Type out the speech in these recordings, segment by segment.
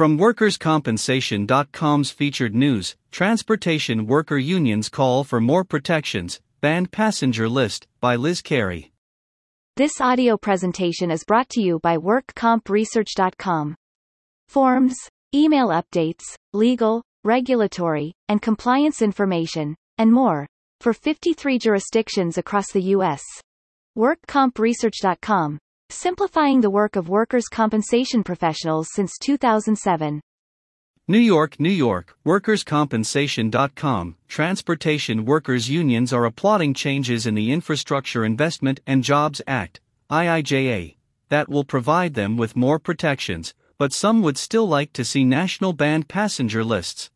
From WorkersCompensation.com's featured news, transportation worker unions call for more protections, banned passenger list, by Liz Carey. This audio presentation is brought to you by WorkCompResearch.com. Forms, email updates, legal, regulatory, and compliance information, and more, for 53 jurisdictions across the U.S. WorkCompResearch.com, simplifying the work of workers' compensation professionals since 2007. New York, New York, WorkersCompensation.com. Transportation workers' unions are applauding changes in the Infrastructure Investment and Jobs Act, IIJA, that will provide them with more protections, but some would still like to see national banned passenger lists.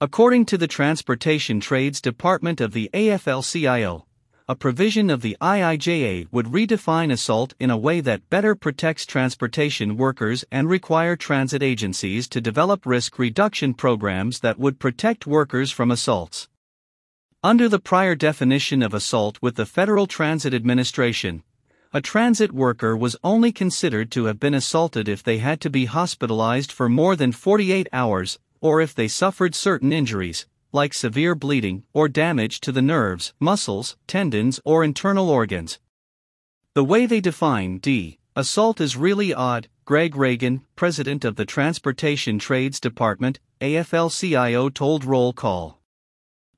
According to the Transportation Trades Department of the AFL CIO, a provision of the IIJA would redefine assault in a way that better protects transportation workers and require transit agencies to develop risk reduction programs that would protect workers from assaults. Under the prior definition of assault with the Federal Transit Administration, a transit worker was only considered to have been assaulted if they had to be hospitalized for more than 48 hours, or if they suffered certain injuries, like severe bleeding or damage to the nerves, muscles, tendons, or internal organs. The way they define D. Assault is really odd, Greg Regan, president of the Transportation Trades Department, AFL CIO told Roll Call.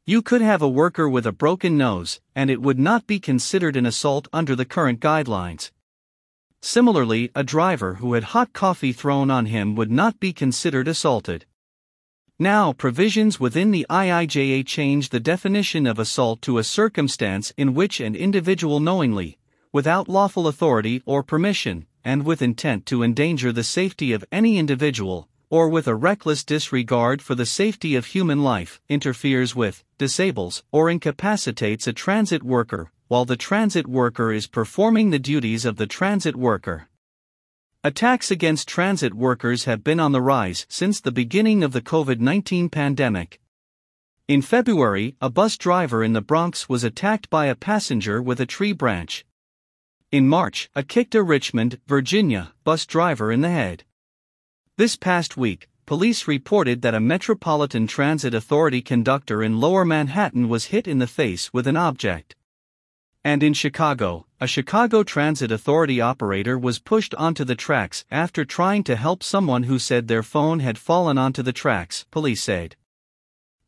You could have a worker with a broken nose, and it would not be considered an assault under the current guidelines. Similarly, a driver who had hot coffee thrown on him would not be considered assaulted. Now, provisions within the IIJA change the definition of assault to a circumstance in which an individual knowingly, without lawful authority or permission, and with intent to endanger the safety of any individual, or with a reckless disregard for the safety of human life, interferes with, disables, or incapacitates a transit worker, while the transit worker is performing the duties of the transit worker. Attacks against transit workers have been on the rise since the beginning of the COVID 19 pandemic. In February, a bus driver in the Bronx was attacked by a passenger with a tree branch. In March, a kicked a Richmond, Virginia, bus driver in the head. This past week, police reported that a Metropolitan Transit Authority conductor in Lower Manhattan was hit in the face with an object. And in Chicago, a Chicago Transit Authority operator was pushed onto the tracks after trying to help someone who said their phone had fallen onto the tracks, police said.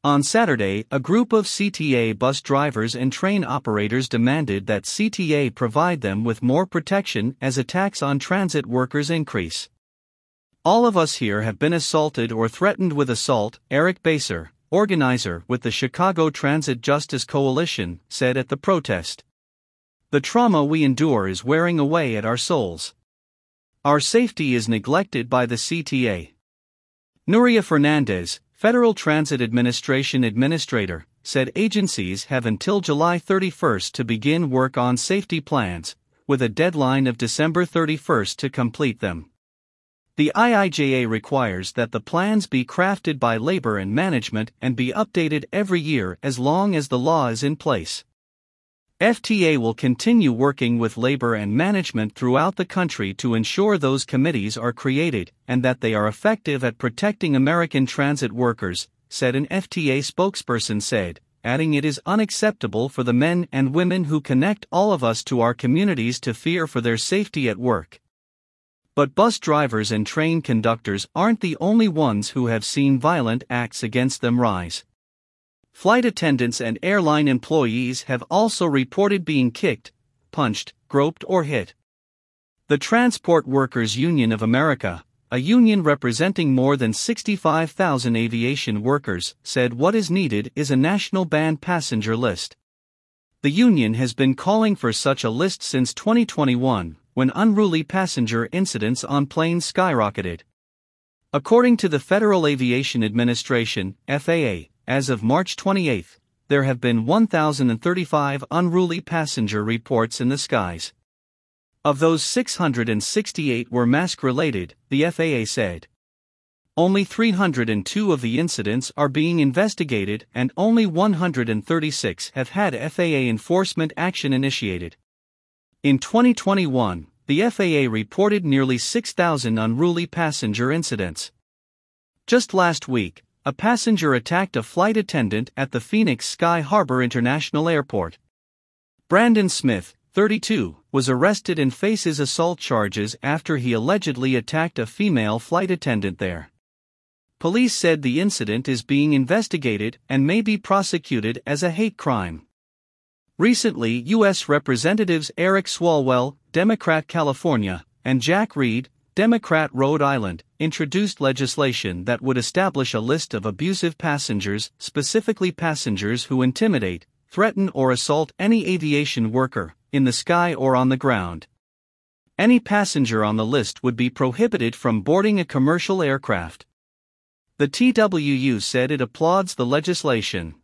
On Saturday, a group of CTA bus drivers and train operators demanded that CTA provide them with more protection as attacks on transit workers increase. All of us here have been assaulted or threatened with assault, Eric Baser, organizer with the Chicago Transit Justice Coalition, said at the protest. The trauma we endure is wearing away at our souls. Our safety is neglected by the CTA. Nuria Fernandez, Federal Transit Administration Administrator, said agencies have until July 31 to begin work on safety plans, with a deadline of December 31 to complete them. The IIJA requires that the plans be crafted by labor and management and be updated every year as long as the law is in place. FTA will continue working with labor and management throughout the country to ensure those committees are created and that they are effective at protecting American transit workers, said an FTA spokesperson said, adding it is unacceptable for the men and women who connect all of us to our communities to fear for their safety at work. But bus drivers and train conductors aren't the only ones who have seen violent acts against them rise. Flight attendants and airline employees have also reported being kicked, punched, groped, or hit. The Transport Workers Union of America, a union representing more than 65,000 aviation workers, said what is needed is a national banned passenger list. The union has been calling for such a list since 2021, when unruly passenger incidents on planes skyrocketed. According to the Federal Aviation Administration, FAA, as of March 28, there have been 1,035 unruly passenger reports in the skies. Of those, 668 were mask related, the FAA said. Only 302 of the incidents are being investigated, and only 136 have had FAA enforcement action initiated. In 2021, the FAA reported nearly 6,000 unruly passenger incidents. Just last week, a passenger attacked a flight attendant at the Phoenix Sky Harbor International Airport. Brandon Smith, 32, was arrested and faces assault charges after he allegedly attacked a female flight attendant there. Police said the incident is being investigated and may be prosecuted as a hate crime. Recently, U.S. Representatives Eric Swalwell, Democrat California, and Jack Reed, Democrat Rhode Island, introduced legislation that would establish a list of abusive passengers, specifically passengers who intimidate, threaten, or assault any aviation worker, in the sky or on the ground. Any passenger on the list would be prohibited from boarding a commercial aircraft. The TWU said it applauds the legislation.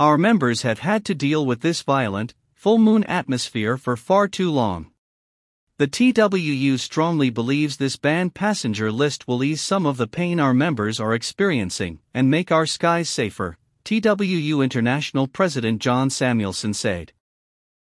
Our members have had to deal with this violent, full moon atmosphere for far too long. The TWU strongly believes this banned passenger list will ease some of the pain our members are experiencing and make our skies safer, TWU International President John Samuelsen said.